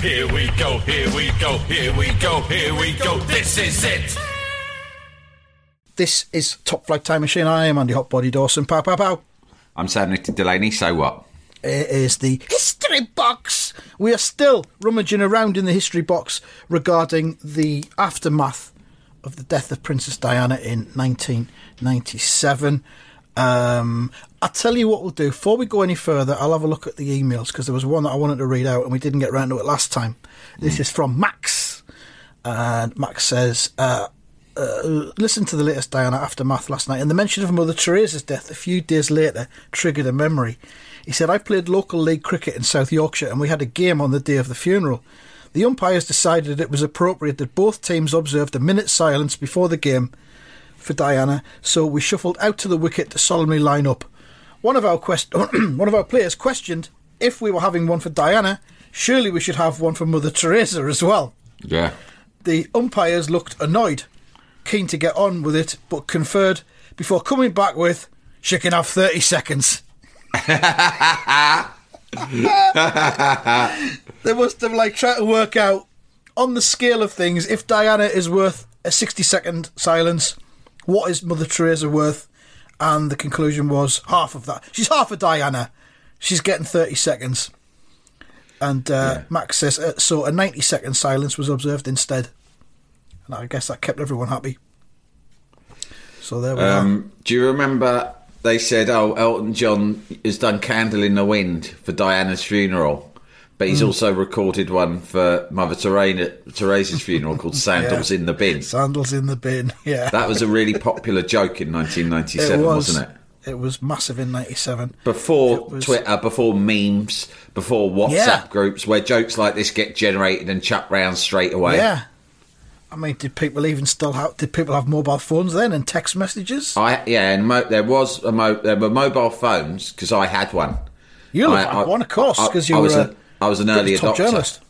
Here we go, here we go, here we go, here we go. This is it. This is Top Flight Time Machine. I am Andy Hotbody Dawson. Pow, pow, pow. I'm Sam Nick Delaney, so what? It is the history box. We are still rummaging around in the history box regarding the aftermath of the death of Princess Diana in 1997. Um, I'll tell you what we'll do. Before we go any further, I'll have a look at the emails because there was one that I wanted to read out and we didn't get round to it last time. This is from Max. And Max says, uh, uh, listen to the latest Diana aftermath last night, and the mention of Mother Teresa's death a few days later triggered a memory. He said, I played local league cricket in South Yorkshire, and we had a game on the day of the funeral. The umpires decided it was appropriate that both teams observed a minute's silence before the game for Diana, so we shuffled out to the wicket to solemnly line up. One of our quest- one of our players questioned if we were having one for Diana, surely we should have one for Mother Teresa as well. Yeah. The umpires looked annoyed, keen to get on with it, but conferred before coming back with, she can have 30 seconds. they must have like tried to work out on the scale of things if Diana is worth a 60 second silence, what is Mother Teresa worth? And the conclusion was half of that. She's half of Diana. She's getting 30 seconds. And uh, Max says, uh, so a 90 second silence was observed instead. And I guess that kept everyone happy. So there we are. Um, do you remember they said, oh, Elton John has done Candle in the Wind for Diana's funeral, but he's hmm. also recorded one for Mother Teresa's funeral called Sandals in the Bin. Sandals in the bin. Yeah. That was a really popular joke in 1997, it was. wasn't it? It was massive in 97. Before was- Twitter, before memes, before WhatsApp Yeah. groups where jokes like this get generated and chucked round straight away. Yeah. I mean, did people even still have? Did people have mobile phones then and text messages? I yeah, and mo- there was a mo- there were mobile phones because I had one. You'll I- had I- one, of course, because you I were a, a- I was an early top adopter. journalist.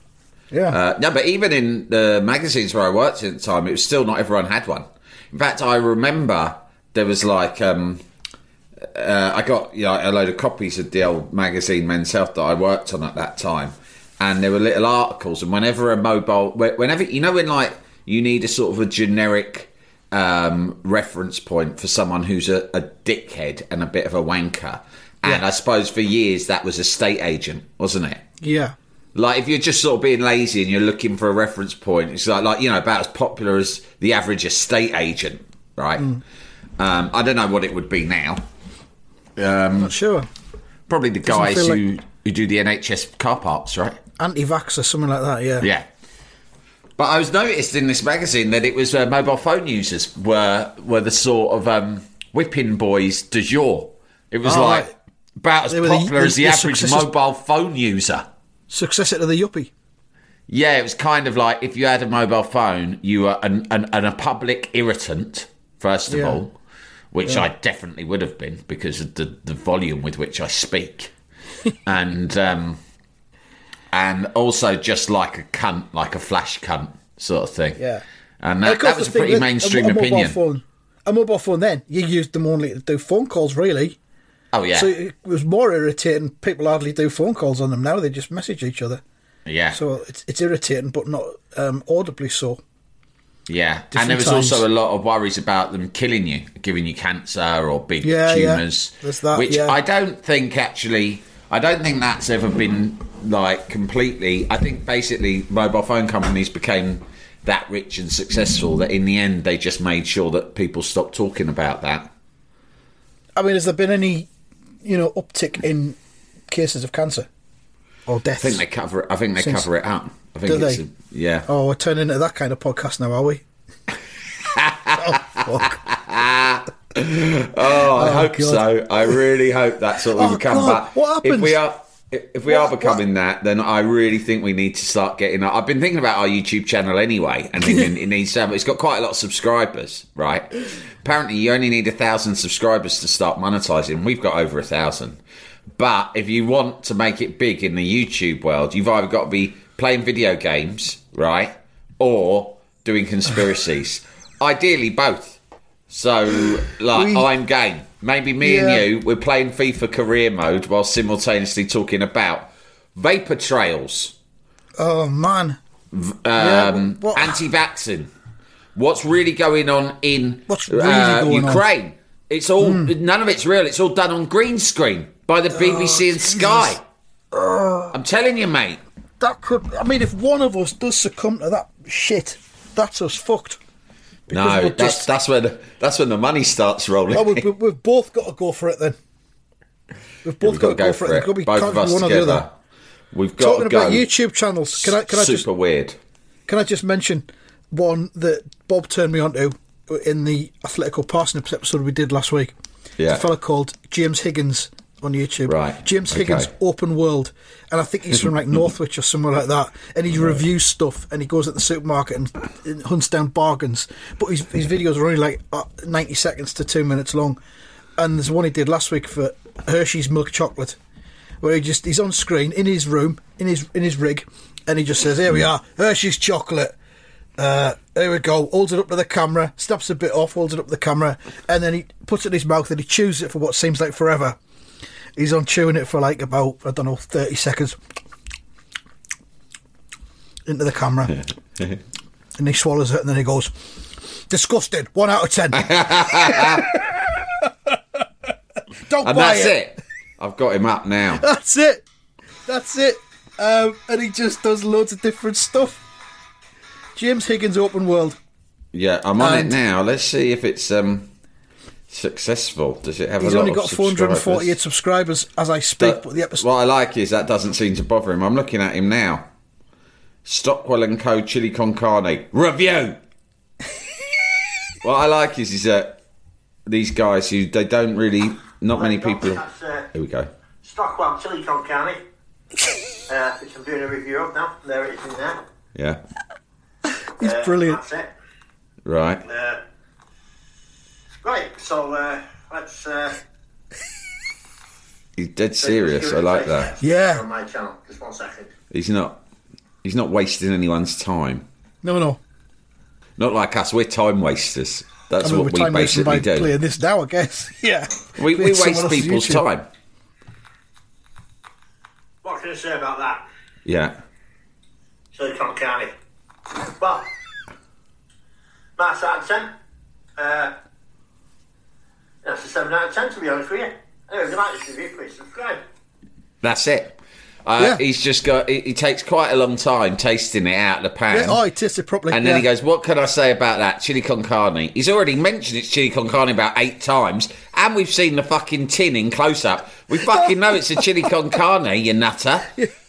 Yeah. Uh, no, but even in the magazines where I worked at the time, it was still not everyone had one. In fact, I remember there was like um, uh, I got you know, a load of copies of the old magazine Men's Health that I worked on at that time, and there were little articles. And whenever a mobile, whenever you know, when like you need a sort of a generic um, reference point for someone who's a, a dickhead and a bit of a wanker. And Yeah. I suppose for years that was a state agent, wasn't it? yeah. Like if you're just sort of being lazy and you're looking for a reference point, it's like like you know about as popular as the average estate agent, right? Mm. Um, I don't know what it would be now. Not sure. Probably the Doesn't guys who who do the NHS car parks, right? Anti-vax or something like that. Yeah. Yeah. But I was noticed in this magazine that it was uh, mobile phone users were were the sort of um, whipping boys du jour. It was Oh, like. About as were the- popular as the, the average successors- mobile phone user. Successor to the Yuppie. Yeah, it was kind of like if you had a mobile phone, you were an, an, an a public irritant, first of Yeah. all, which I definitely would have been because of the, the volume with which I speak. and um, and also just like a cunt, like a flash cunt sort of thing. Yeah. And that, that was a pretty mainstream a, a opinion. Phone, a mobile phone then, you used them only to do phone calls, really. Oh, yeah. So it was more irritating. People hardly do phone calls on them now. They just message each other. yeah. So it's, it's irritating, but not um, audibly so. Yeah, Different and there was times. also a lot of worries about them killing you, giving you cancer or big Yeah, yeah. tumours. There's that, which yeah. I don't think actually. I don't think that's ever been like completely. I think basically mobile phone companies became that rich and successful that in the end they just made sure that people stopped talking about that. I mean, has there been any, you know, uptick in cases of cancer or death. I think they cover it. I think they Since- cover it up. I think Do it's they? A, yeah. Oh, we're turning into that kind of podcast now, are we? oh, fuck. Oh, I oh, hope God. so. I really hope that's what we Oh, become. God, But what if we happens? are, if we are What- becoming that, then I really think we need to start getting. I've been thinking about our YouTube channel anyway, and thinking it needs to have. It's got quite a lot of subscribers, right? Apparently, you only need a thousand subscribers to start monetizing. We've got over a thousand. But if you want to make it big in the YouTube world, you've either got to be playing video games, right, or doing conspiracies. Ideally, both. So, like, We- I'm game. Maybe me Yeah. and you, we're playing FIFA career mode while simultaneously talking about vapor trails, Oh, man. um, Yeah, what- anti-vaccine. What's really going on in What's really uh, going on? Ukraine? It's all none of it's real. It's all done on green screen by the BBC and Sky. I'm telling you, mate. That could. I mean, if one of us does succumb to that shit, that's us fucked. Because No, that's just- that's when that's when the money starts rolling. We've, we've- we've both got to go for it then. We've both We've got to go for it. Got to be Both can't of us one or the other. We've got Talking to go. about YouTube channels, can I can I just Super just weird. can I just mention one that Bob turned me on to in the Athletico Parsnips episode we did last week? Yeah. It's a fella called James Higgins on YouTube. Right, James okay. Higgins Open World. And I think he's from like Northwich or somewhere like that. And he reviews stuff and he goes at the supermarket and, and hunts down bargains. But his, his videos are only like uh, 90 seconds to two minutes long. And there's one he did last week for Hershey's milk chocolate, where he just he's on screen in his room in his in his rig, and he just says, "Here we are, Hershey's chocolate." Uh, there we go. Holds it up to the camera, snaps a bit off, holds it up to the camera, and then he puts it in his mouth and he chews it for what seems like forever. He's on chewing it for like about I don't know thirty seconds into the camera, and he swallows it, and then he goes, "Disgusted. One out of ten. Don't And buy that's it. I've got him up now. That's it. That's it. Um, and he just does loads of different stuff. James Higgins Open World. Yeah, I'm on And- it now. Let's see if it's um successful. Does it have He's a lot only of got 448 subscribers? subscribers as I speak, But but the episode. What I like is that doesn't seem to bother him. I'm looking at him now. Stockwell and Co. Chili con Carne review. what I like is is that these guys who they don't really not many people. Uh, Here we go. Stockwell chili con carne, uh, which I'm doing a review of now. There it is in there. Yeah, He's Uh, brilliant. That's it. right. Uh, right, so uh, let's. Uh, He's dead serious. I like that. Yeah. On my channel, just one second. He's not. He's not wasting anyone's time. No, no. Not like us. We're time wasters. That's I mean, we're what we basically by do. playing this now, I guess. yeah. We, we waste people's YouTube. time. What can I say about that? Yeah. Chili con carne. Well, Mass out of 10. Uh, that's a 7 out of 10 to be honest with you. Anyway, if you like this review, please subscribe. That's it. Uh, Yeah. He's just got. He, he takes quite a long time tasting it out of the pan. Yeah, oh, he tasted properly. and then he goes, "What can I say about that chili con carne?" He's already mentioned it's chili con carne about eight times, and we've seen the fucking tin in close up. We fucking know it's a chili con carne, you nutter.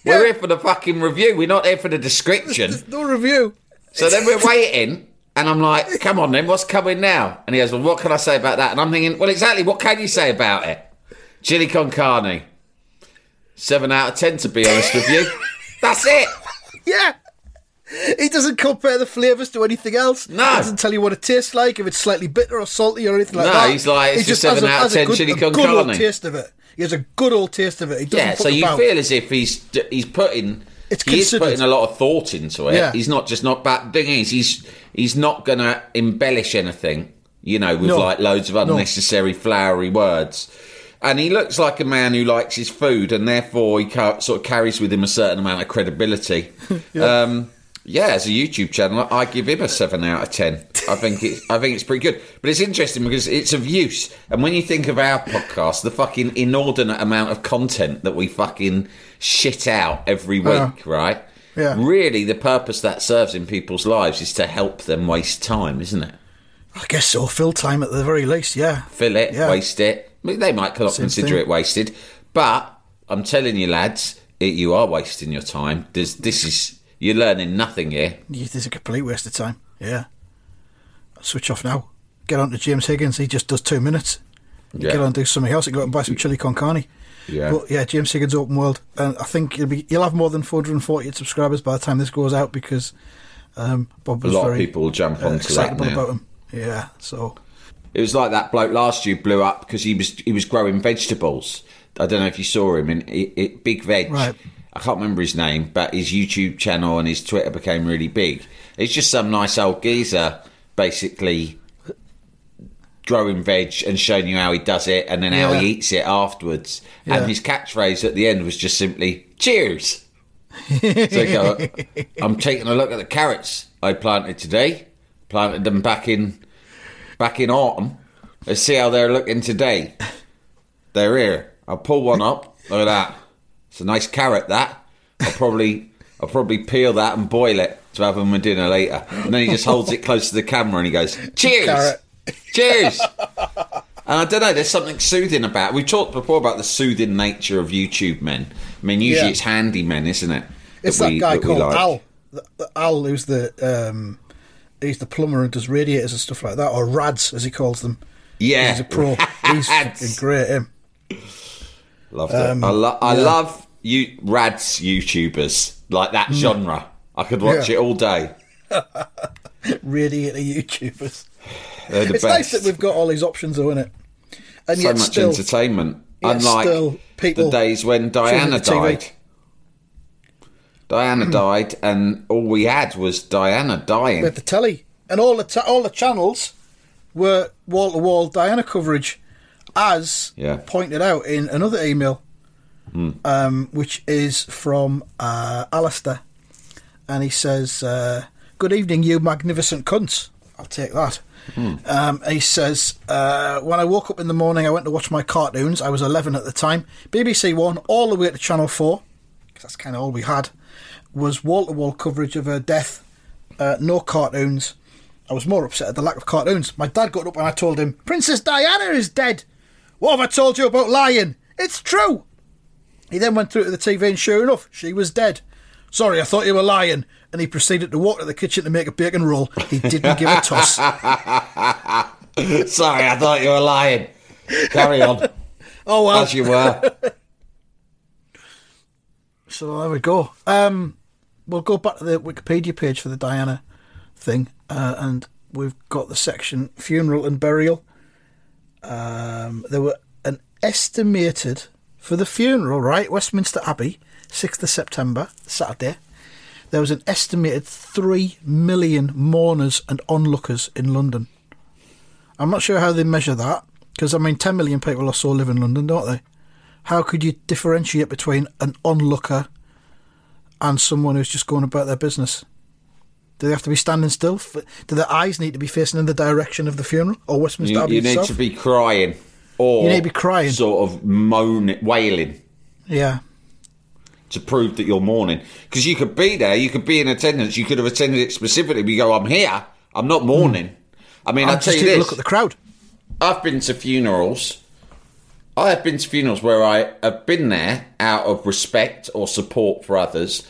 We're here for the fucking review. We're not here for the description. There's no review. So then we're waiting, and I'm like, "Come on, then, what's coming now?" And he goes, "Well, what can I say about that?" And I'm thinking, "Well, exactly. What can you say about it?" Chili con carne. Seven out of ten, to be honest with you. That's it. Yeah. He doesn't compare the flavours to anything else. No. He doesn't tell you what it tastes like, if it's slightly bitter or salty or anything like No, that. No, he's like, it's He just has 7 a- out of has a 10 good, chili a con good old carne. taste of it. He has a good old taste of it. He doesn't Yeah, so you about. feel as if he's he's putting It's he is putting a lot of thought into it. Yeah. He's not just not. But the thing is, he's he's not gonna embellish anything. You know, with No. like loads of unnecessary flowery words. And he looks like a man who likes his food, and therefore he ca- sort of carries with him a certain amount of credibility. um, yeah, as a YouTube channel, I give him a seven out of ten. I think it's I think it's pretty good. But it's interesting because it's of use. And when you think of our podcast, the fucking inordinate amount of content that we fucking shit out every uh-huh. week, Yeah. right? Yeah. Really, the purpose that serves in people's lives is to help them waste time, isn't it? I guess so. Fill time at the very least. Yeah. Fill it, Yeah. waste it. I mean, they might not consider it wasted, but I'm telling you, lads, it, you are wasting your time. There's, this is you're learning nothing here. It is a complete waste of time. Yeah. Switch off now. Get on to James Higgins. He just does two minutes. Yeah. Get on and do something else. You go out and buy some chili con carne. Yeah. But yeah, James Higgins Open World. And I think you'll, be, you'll have more than 448 subscribers by the time this goes out because um, Bob A was lot of people will jump uh, onto that excitable now. about him. Yeah. So It was like that bloke last year blew up because he was he was growing vegetables. I don't know if you saw him in it, it, Big Veg. Right. I can't remember his name, but his YouTube channel and his Twitter became really big. It's just some nice old geezer, basically growing veg and showing you how he does it and then how he eats it afterwards. Yeah. And his catchphrase at the end was just simply "Cheers." so go, I'm taking a look at the carrots I planted today. Planted them back in back in autumn. Let's see how they're looking today. They're here. I'll pull one up. Look at that. It's a nice carrot. That I'll probably I'll probably peel that and boil it to have them for dinner later. And then he just holds it close to the camera and he goes, "Cheers, Carrot. cheers." And I don't know. There's something soothing about. We talked before about the soothing nature of YouTube men. I mean, usually Yeah. it's handy men, isn't it? it's that, we- guy we called like. Al. Al, who's the um, he's the plumber and does radiators and stuff like that, or Rads as he calls them. Yeah, He's a pro. He's great. Him. Love it. Um, I, lo- I love you rads YouTubers like that mm. genre. I could watch Yeah. it all day. Radiator YouTubers. They're the It's best. nice that we've got all these options, though, isn't it? And so yet much still, entertainment. Unlike still people the days when Diana the died. Diana died, and all we had was Diana dying. we had the telly, and all the ta- all the channels were wall to wall Diana coverage, as Yeah. pointed out in another email, um, which is from uh, Alistair, and he says, uh, "Good evening, you magnificent cunts." I'll take that. Um, he says, uh, when I woke up in the morning, I went to watch my cartoons. I was 11 at the time. BBC One, all the way to Channel 4, because that's kind of all we had, was wall to wall coverage of her death. Uh, no cartoons. I was more upset at the lack of cartoons. My dad got up and I told him, Princess Diana is dead. What have I told you about lying? It's true. He then went through to the TV and sure enough, she was dead. Sorry, I thought you were lying. And he proceeded to walk to the kitchen to make a bacon roll. He didn't give a toss. Sorry, I thought you were lying. Carry on, Oh well. as you were. So there we go. Um, we'll go back to the Wikipedia page for the Diana thing, uh, and we've got the section funeral and burial. Um, there were an estimated for the funeral, right? Westminster Abbey, sixth of September, Saturday. There was an estimated three million mourners and onlookers in London. I'm not sure how they measure that because I mean, ten million people or so live in London, don't they? How could you differentiate between an onlooker and someone who's just going about their business? Do they have to be standing still? Do their eyes need to be facing in the direction of the funeral or Westminster You, Abbey you need to be crying, or You need to be crying. sort of moaning, wailing. yeah, to prove that you're mourning. Because you could be there, you could be in attendance, you could have attended it specifically. We go, I'm here, I'm not hmm. mourning. I mean, I'll I'll tell you this: look at the crowd. I've been to funerals. I have been to funerals where I have been there out of respect or support for others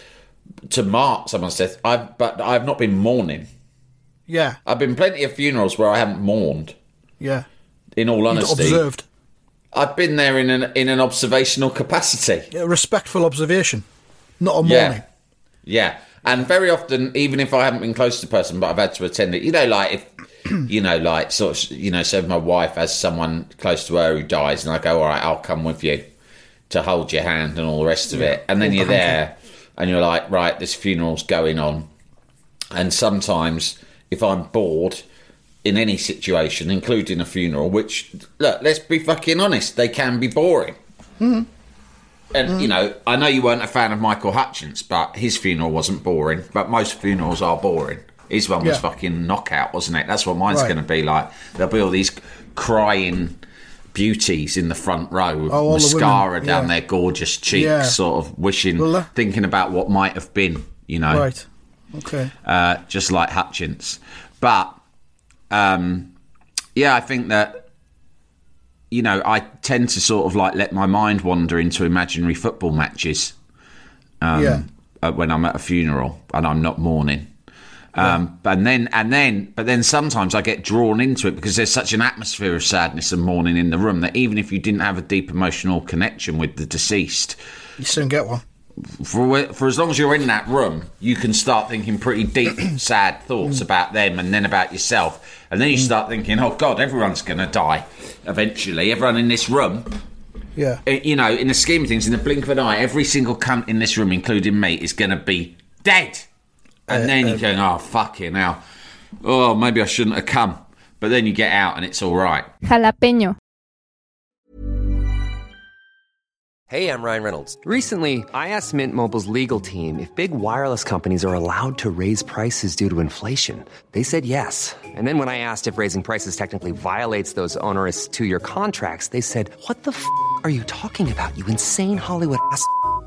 to mark someone's death. I've, but I've not been mourning. Yeah, I've been plenty of funerals where I haven't mourned. yeah. In all honesty, observed. I've been there in an in an observational capacity. Yeah, respectful observation, not a mourning. Yeah. And very often, even if I haven't been close to the person, but I've had to attend it, you know, like if, you know, like sort of, you know, so if my wife has someone close to her who dies, and I go, all right, I'll come with you to hold your hand and all the rest of it. And then you're the there and you're like, right, this funeral's going on. And sometimes if I'm bored in any situation, including a funeral, which, look, let's be fucking honest, they can be boring. Mm-hmm. And mm-hmm. you know, I know you weren't a fan of Michael Hutchence, but his funeral wasn't boring. But most funerals are boring. His one was Yeah. fucking knockout, wasn't it? That's what mine's Right. going to be like. There'll be all these crying beauties in the front row, Oh, all the mascara down yeah. their gorgeous cheeks, Yeah. sort of wishing, they? thinking about what might have been, you know, Right. Okay. uh, just like Hutchence. But um, yeah, I think that you know I tend to sort of like let my mind wander into imaginary football matches yeah. uh, when I'm at a funeral and I'm not mourning. Um, and then, and then, but then sometimes I get drawn into it because there's such an atmosphere of sadness and mourning in the room that even if you didn't have a deep emotional connection with the deceased, You soon get one. for for as long as you're in that room, you can start thinking pretty deep, sad thoughts about them, and then about yourself, and then you start thinking, "Oh God, everyone's going to die eventually. Everyone in this room, Yeah. uh, you know, in the scheme of things, in the blink of an eye, every single cunt in this room, including me, is going to be dead." And uh, then you're um, going, "Oh fucking hell! Oh, maybe I shouldn't have come." But then you get out, and it's all right. Jalapeño. Hey, I'm Ryan Reynolds. Recently, I asked Mint Mobile's legal team if big wireless companies are allowed to raise prices due to inflation. They said yes. And then when I asked if raising prices technically violates those onerous two year contracts, they said, What the f are you talking about, you insane Hollywood ass?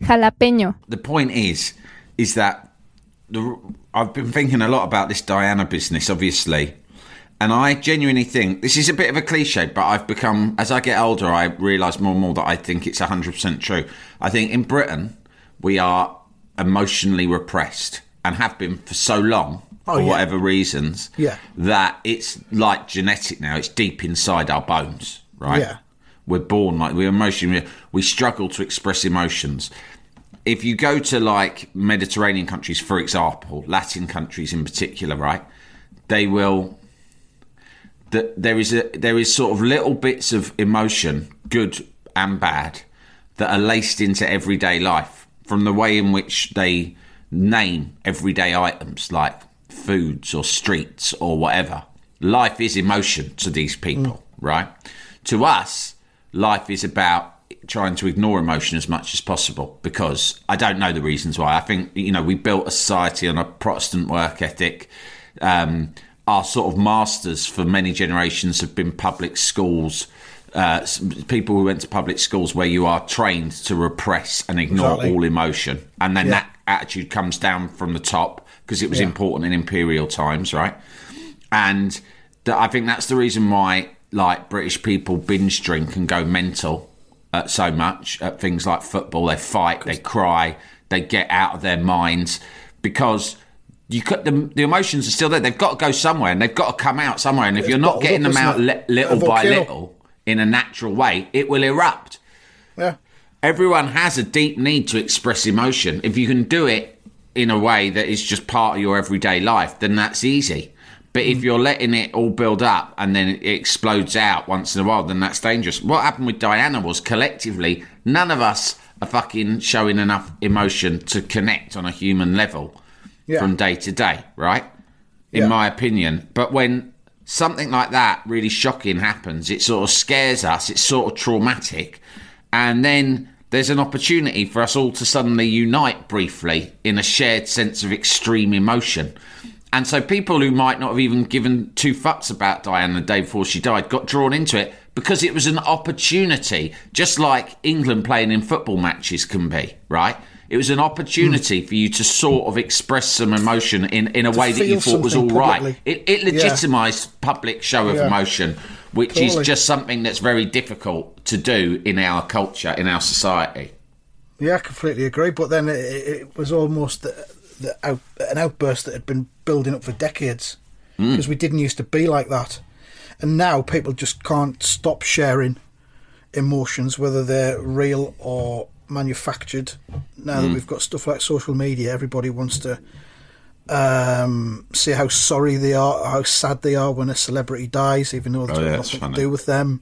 Jalapeño. the point is, is that the, I've been thinking a lot about this Diana business, obviously, and I genuinely think this is a bit of a cliche, but I've become, as I get older, I realise more and more that I think it's 100% true. I think in Britain, we are emotionally repressed and have been for so long, Oh, for yeah. whatever reasons, Yeah. that it's like genetic now, it's deep inside our bones, right? Yeah. We're born like we're emotionally, we struggle to express emotions if you go to like Mediterranean countries, for example, Latin countries in particular, right? They will. The, there is a there is sort of little bits of emotion, good and bad, that are laced into everyday life from the way in which they name everyday items like foods or streets or whatever. Life is emotion to these people, right? To us, life is about trying to ignore emotion as much as possible because I don't know the reasons why. I think, you know, we built a society on a Protestant work ethic. Um, our sort of masters for many generations have been public schools. Uh, people who went to public schools where you are trained to repress and ignore Exactly. all emotion, and then Yeah. that attitude comes down from the top because it was Yeah. important in imperial times, right? And th- I think that's the reason why, like British people binge drink and go mental uh, so much at things like football. They fight, they cry, they get out of their minds because you could, the, the emotions are still there. They've got to go somewhere and they've got to come out somewhere. And if you're not getting them out li- little by little in a natural way, it will erupt Yeah. everyone has a deep need to express emotion. If you can do it in a way that is just part of your everyday life, then that's easy. But if you're letting it all build up and then it explodes out once in a while, then that's dangerous. What happened with Diana was collectively, none of us are fucking showing enough emotion to connect on a human level Yeah. from day to day, right? In Yeah. my opinion. But when something like that really shocking happens, it sort of scares us, it's sort of traumatic. And then there's an opportunity for us all to suddenly unite briefly in a shared sense of extreme emotion. And so people who might not have even given two fucks about Diana the day before she died got drawn into it because it was an opportunity, just like England playing in football matches can be, right? It was an opportunity hmm. for you to sort of express some emotion in, in a way that you thought was all something right. publicly. It, it Yeah. legitimised public show of Yeah. emotion, which Totally. is just something that's very difficult to do in our culture, in our society. Yeah, I completely agree. But then it, it was almost out, an outburst that had been building up for decades because we didn't used to be like that, and now people just can't stop sharing emotions, whether they're real or manufactured. Now that we've got stuff like social media, everybody wants to um, say how sorry they are, how sad they are when a celebrity dies, even though it's Oh, yeah, nothing funny. to do with them.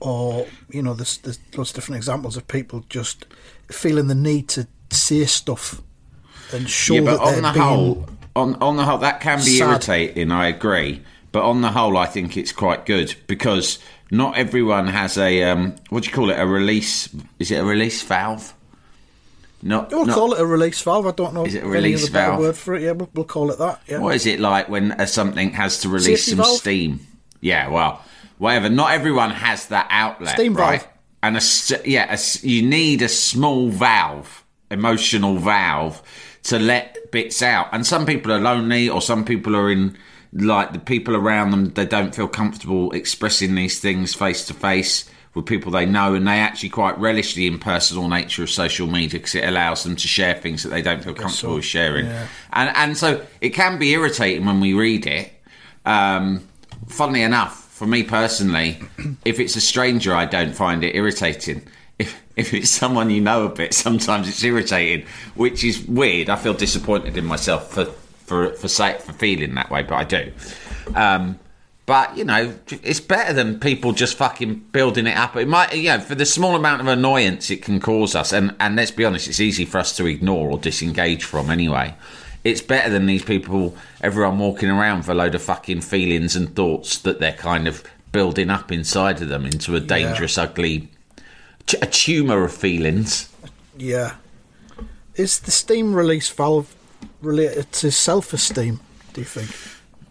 Or you know, there's there's lots of different examples of people just feeling the need to say stuff yeah, but that on the whole, on on the whole, that can be sad. irritating. I agree, but on the whole, I think it's quite good because not everyone has a um, what do you call it? A release? Is it a release valve? Not. We'll not- call it a release valve. I don't know. Is it a release valve? word for it? Yeah, we'll, we'll call it that. Yeah. What is it like when uh, something has to release Safety some valve? steam? Yeah, well, whatever. Not everyone has that outlet, Steam right? valve. And a yeah, a you need a small valve, emotional valve, to let bits out. And some people are lonely, or some people are in like the people around them. They don't feel comfortable expressing these things face to face with people they know, and they actually quite relish the impersonal nature of social media because it allows them to share things that they don't feel comfortable with sharing. And and so it can be irritating when we read it. Um, funnily enough, for me personally, if it's a stranger, I don't find it irritating. If if it's someone you know a bit, sometimes it's irritating, which is weird. I feel disappointed in myself for for for say, for feeling that way, but I do. Um, but you know, it's better than people just fucking building it up. It might, you know, for the small amount of annoyance it can cause us, and and let's be honest, it's easy for us to ignore or disengage from anyway. It's better than these people, everyone walking around with a load of fucking feelings and thoughts that they're kind of building up inside of them into a dangerous, ugly, t- a tumour of feelings. Yeah. Is the steam release valve related to self-esteem? Do you think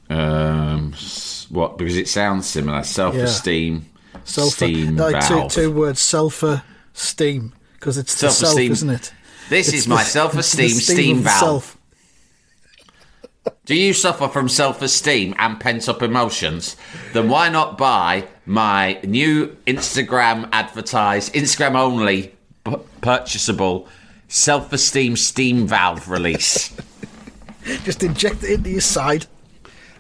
Um, what? Because it sounds similar. Self-esteem, self steam like two, valve. two words self-esteem because it's the self, Self-esteem. isn't it? This It's is my the- self-esteem the steam valve. self. Do you suffer from self esteem and pent up emotions? Then why not buy my new Instagram advertised, Instagram only p- purchasable self esteem steam valve release? Just inject it into your side.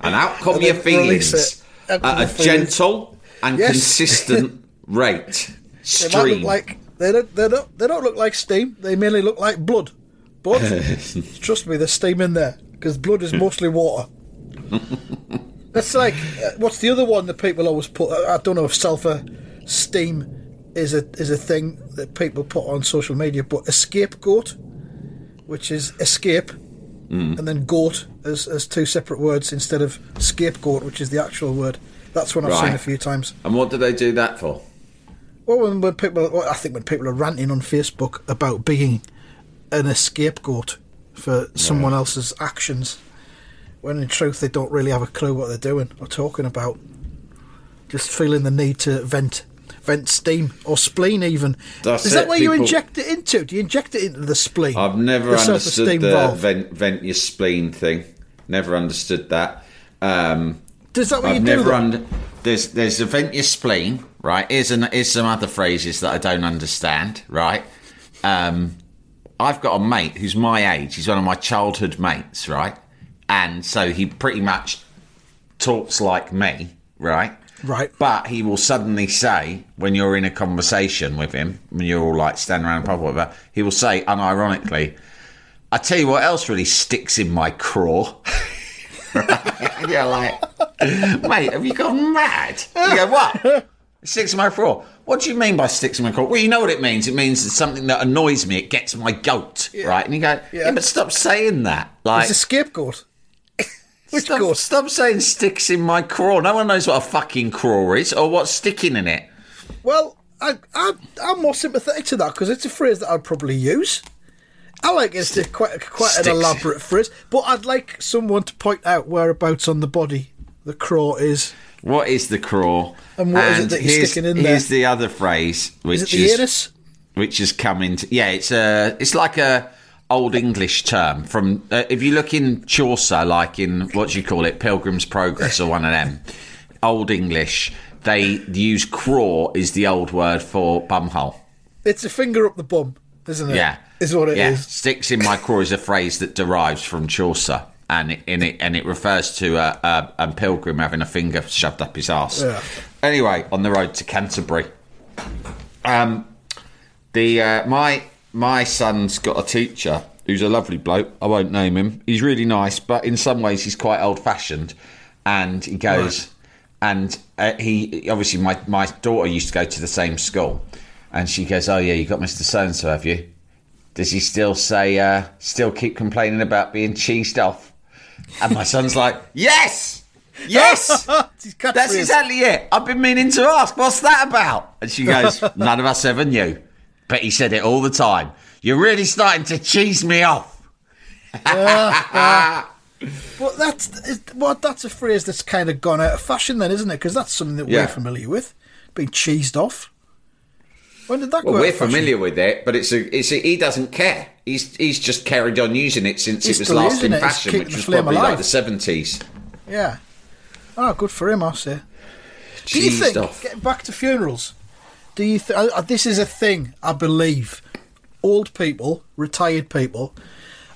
And out come And your feelings. At a feelings. gentle and Yes. consistent rate. They Stream. like they don't, they don't they don't look like steam. They mainly look like blood. But trust me, there's steam in there because blood is mostly water. That's like uh, what's the other one that people always put? I don't know if sulfur steam is a is a thing that people put on social media, but a scapegoat, which is escape, and then goat as as two separate words instead of scapegoat, which is the actual word. That's one I've seen a few times. and what do they do that for? Well, when, when people, well, I think when people are ranting on Facebook about being an scapegoat for someone else's actions, when in truth they don't really have a clue what they're doing or talking about, just feeling the need to vent, vent steam or spleen. Even That's is that it, where you inject it into? Do you inject it into the spleen? I've never The understood the valve. vent, vent your spleen thing. Never understood that. Um, Does that what I've you do? never under. There's there's a vent your spleen, right? Here's an, here's some other phrases that I don't understand, right? Um, I've got a mate who's my age. He's one of my childhood mates, right? And so he pretty much talks like me, right? Right. But he will suddenly say, when you're in a conversation with him, when you're all like standing around a pub or whatever, he will say, unironically, I tell you what else really sticks in my craw. and you're like, mate, have you gone mad? You go, what? Sticks in my craw. What do you mean by sticks in my craw? Well, you know what it means. It means it's something that annoys me. It gets my goat, right? And you go, yeah. Yeah. but stop saying that. Like, It's a scapegoat. Which stop, stop saying sticks in my craw. No one knows what a fucking craw is or what's sticking in it. Well, I, I, I'm more sympathetic to that because it's a phrase that I'd probably use. I like it's quite quite Sticks. an elaborate phrase, but I'd like someone to point out whereabouts on the body the craw is. What is the craw? And what is it that you're here's, sticking in there? Here's the other phrase, which Is it the anus? which has come into yeah it's a it's like a old english term from uh, if you look in chaucer like in what do you call it pilgrim's progress or one of them old english they use craw is the old word for bumhole It's a finger up the bum. isn't it? Yeah, Is what it is. yeah. Sticks in my craw is a phrase that derives from Chaucer, and it, in it and it refers to a, a, a pilgrim having a finger shoved up his arse. Yeah. Anyway, on the road to Canterbury, um, the uh, my my son's got a teacher who's a lovely bloke. I won't name him. He's really nice, but in some ways he's quite old fashioned. And he goes, and uh, he obviously my my daughter used to go to the same school, and she goes, "Oh yeah, you got Mister So and So, have you? Does he still say, uh, still keep complaining about being cheesed off?" And my son's like, "Yes." Yes, that's exactly it. I've been meaning to ask, what's that about? And she goes, none of us ever knew. But he said it all the time. You're really starting to cheese me off. But that's well, that's a phrase that's kind of gone out of fashion, then, isn't it? Because that's something that Yeah. we're familiar with, being cheesed off. When did that Well, go we're familiar with it, but it's a, it's a, he doesn't care. He's he's just carried on using it since He's it was still last in it. Fashion, which was probably like the seventies. Yeah. Oh, good for him, I say. Do you think, off. getting back to funerals, do you th- uh, this is a thing, I believe, old people, retired people,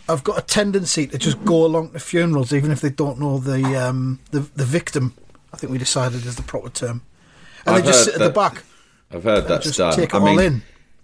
have got a tendency to just go along to funerals even if they don't know the um, the, the victim, I think we decided is the proper term. And I've they just sit at the back. I've heard that just done. take I all mean, in.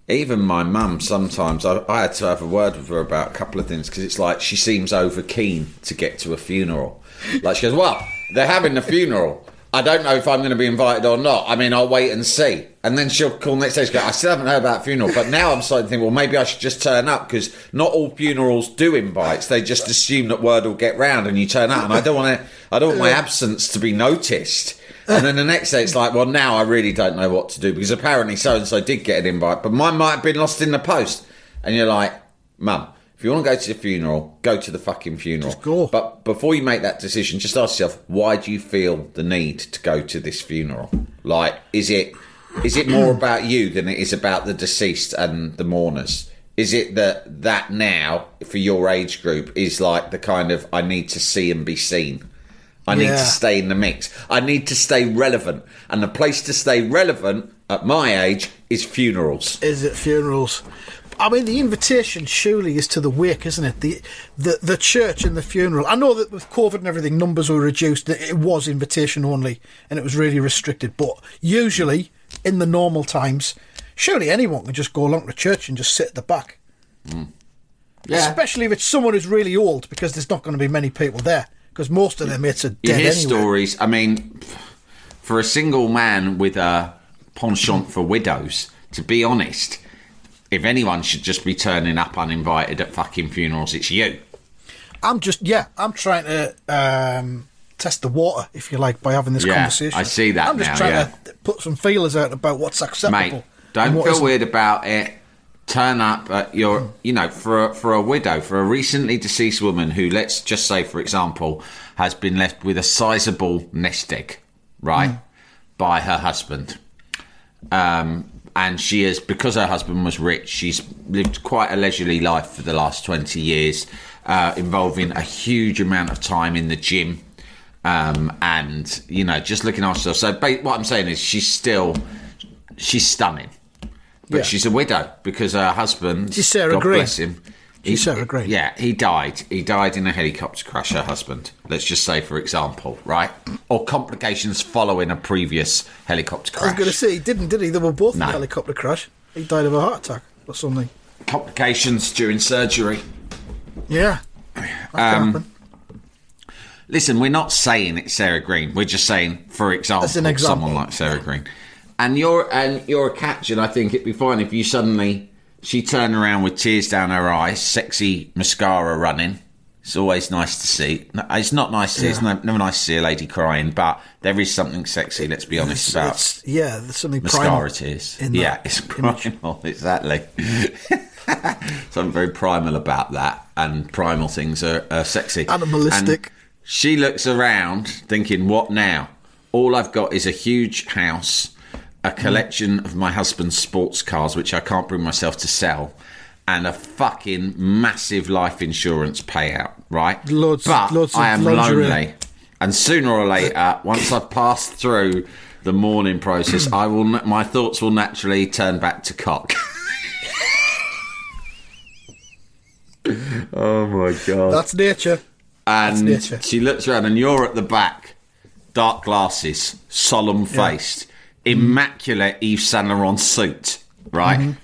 even my mum sometimes I, I had to have a word with her about a couple of things because it's like she seems over keen to get to a funeral. Like she goes, "Well, they're having the funeral. I don't know if I'm going to be invited or not. I mean, I'll wait and see." And then she'll call next day. Go, "I still haven't heard about funeral, but now I'm starting to think, well, maybe I should just turn up because not all funerals do invites. They just assume that word will get round and you turn up, and I don't want to. I don't want my absence to be noticed." And then the next day, it's like, well, now I really don't know what to do because apparently so and so did get an invite, but mine might have been lost in the post. And you're like, Mum, if you want to go to the funeral, go to the fucking funeral. Just go. But before you make that decision, just ask yourself, why do you feel the need to go to this funeral? Like, is it is it more about you than it is about the deceased and the mourners? Is it that that now for your age group is like the kind of I need to see and be seen? I need Yeah. to stay in the mix. I need to stay relevant. And the place to stay relevant at my age is funerals. Is it funerals? I mean, the invitation surely is to the wake, isn't it? The the the church and the funeral. I know that with COVID and everything, numbers were reduced. It was invitation only, and it was really restricted. But usually, in the normal times, surely anyone can just go along to church and just sit at the back. Hmm. Yeah, Especially if it's someone who's really old, because there's not going to be many people there. Because most of their mates are You dead hear anyway. stories. I mean, for a single man with a penchant for widows, to be honest, if anyone should just be turning up uninvited at fucking funerals, it's you. I'm just yeah, I'm trying to um, test the water, if you like, by having this Yeah, conversation. I see that I'm just now, trying yeah. to put some feelers out about what's acceptable. Mate, don't feel isn't. weird about it. Turn up at your, you know, for a, for a widow, for a recently deceased woman who, let's just say, for example, has been left with a sizable nest egg, right, by her husband. Um, and she is, because her husband was rich, she's lived quite a leisurely life for the last 20 years, uh, involving a huge amount of time in the gym. Um, and, you know, just looking after herself. So, ba- what I'm saying is, she's still, she's stunning. But Yeah. she's a widow because her husband, She's Sarah God Green. bless him. She's Sarah Greene. Yeah, he died. He died in a helicopter crash, her husband. Let's just say, for example, right? Or complications following a previous helicopter crash. I was going to say he didn't, did he? They were both No. in a helicopter crash. He died of a heart attack or something. Complications during surgery. Yeah, that Um. Listen, we're not saying it's Sarah Greene. We're just saying, for example, example. someone like Sarah Greene. And you're and you're a catch, and I think it'd be fine if you suddenly she turned around with tears down her eyes, sexy mascara running. It's always nice to see. No, It's not nice to see. It's no- never nice to see a lady crying, but there is something sexy. Let's be honest It's, about it's- yeah, there's something mascara. Tears. Yeah, it's image. primal. Exactly. Something very primal about that, and primal things are, are sexy, Animalistic. And she looks around, thinking, "What now? All I've got is a huge house, a collection of my husband's sports cars, which I can't bring myself to sell." And a fucking massive life insurance payout, right? Loads- but loads of I am lingerie. lonely. And sooner or later, once I've passed through the mourning process, I will. My thoughts will naturally turn back to cock. Oh my god! That's nature. and nature. she looks around, and you're at the back, dark glasses, solemn faced, immaculate Yves Saint Laurent suit, right? And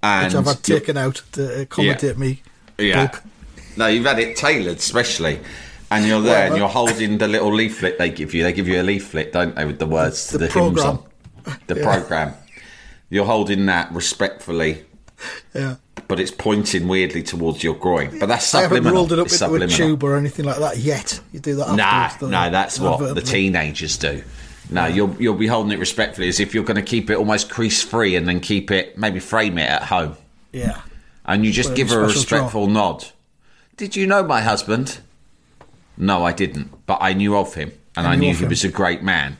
Mm-hmm. Which I've had taken out to accommodate me. Yeah. bulk. No, you've had it tailored specially. And you're there and you're holding the little leaflet they give you. They give you a leaflet, don't they, with the words to The the, hymns on. The programme. You're holding that respectfully, Yeah. but it's pointing weirdly towards your groin. But that's I haven't rolled it up It's into a tube or anything like that yet. You do that Nah, no, you? that's what the teenagers do. No, you'll you'll be holding it respectfully as if you're going to keep it almost crease free and then keep it maybe frame it at home. Yeah. And you just give a her a respectful nod. Did you know my husband? No, I didn't, but I knew of him, and I I knew knew he him. was a great man,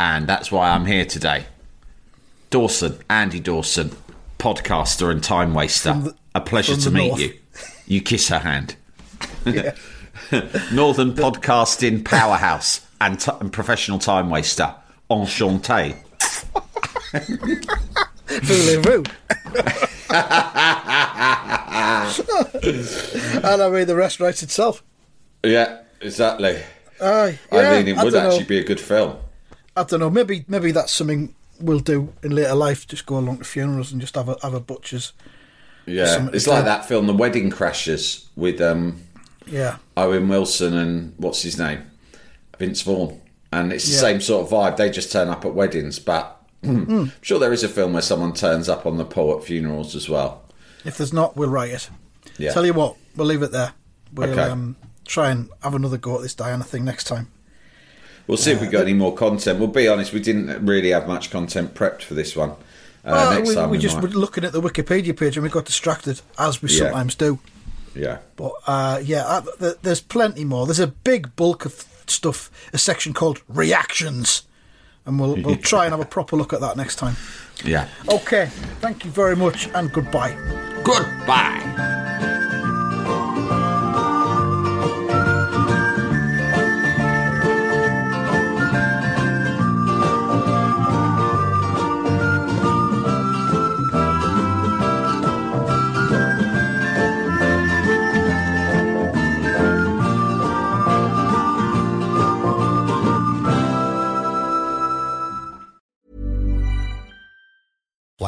and that's why I'm here today. Dawson, Andy Dawson, podcaster and time waster. The- a pleasure to meet north. you. You kiss her hand. Northern podcasting powerhouse and, t- and professional time waster. Enchanté. Voulez-vous? and I mean, the rest writes itself. Yeah, exactly. Aye. I mean, it would don't know. actually be a good film. I don't know. Maybe maybe that's something we'll do in later life. Just go along to funerals and just have a have a butcher's. Yeah, it's like do. that film, The Wedding Crashers, with um, Yeah. Owen Wilson and what's his name, Vince Vaughn, and it's the Yeah. same sort of vibe. They just turn up at weddings, but I'm sure there is a film where someone turns up on the pole at funerals as well. If there's not, we'll write it. Yeah. Tell you what, we'll leave it there. We'll Okay. um, try and have another go at this Diana thing next time. We'll see if we got any more content. We'll be honest, we didn't really have much content prepped for this one. Uh, Well, next we, time we we just might. were looking at the Wikipedia page and we got distracted, as we Yeah. sometimes do. Yeah. But uh, yeah, uh, th- there's plenty more. There's a big bulk of stuff, a section called reactions, and we'll we'll try and have a proper look at that next time. Yeah. Okay, thank you very much, and goodbye. Goodbye.